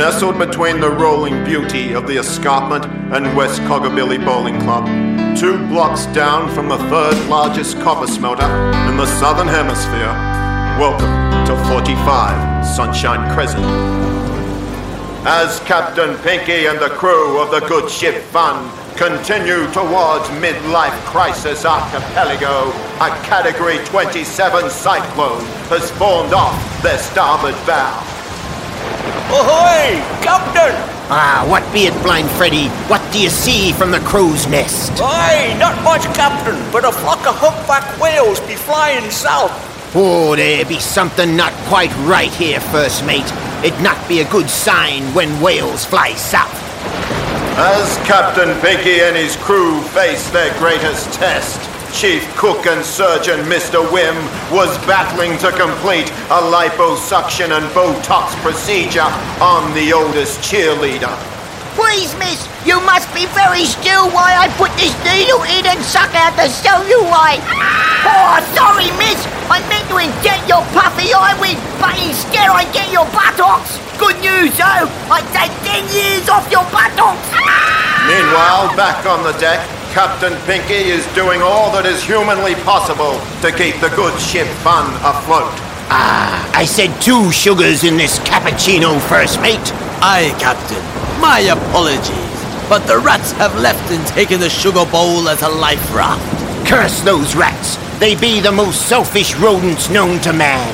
Nestled between the rolling beauty of the escarpment and West Coggabilly Bowling Club, two blocks down from the third largest copper smelter in the southern hemisphere, welcome to 45 Sunshine Crescent. As Captain Pinky and the crew of the good ship Fun continue towards midlife crisis archipelago, a Category 27 cyclone has formed off their starboard bow. Ahoy, Captain! Ah, what be it, Blind Freddy? What do you see from the crow's nest? Aye, not much, Captain, but a flock of humpback whales be flying south. Oh, there be something not quite right here, First Mate. It not be a good sign when whales fly south. As Captain Pinky and his crew face their greatest test, Chief Cook and Surgeon Mr. Wim was battling to complete a liposuction and Botox procedure on the oldest cheerleader. Please, miss, you must be very still while I put this needle in and suck out the cellulite. Oh, sorry, miss. I meant to inject your puffy eye with, but instead I get your buttocks. Good news, though. I take 10 years off your buttocks. Meanwhile, back on the deck, Captain Pinky is doing all that is humanly possible to keep the good ship Fun afloat. Ah, I said two sugars in this cappuccino, First Mate. Aye, Captain. My apologies. But the rats have left and taken the sugar bowl as a life raft. Curse those rats. They be the most selfish rodents known to man.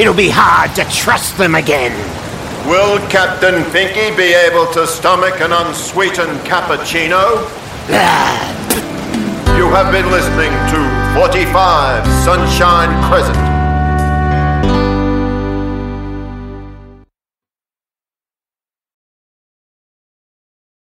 It'll be hard to trust them again. Will Captain Pinky be able to stomach an unsweetened cappuccino? You have been listening to 45 Sunshine Crescent.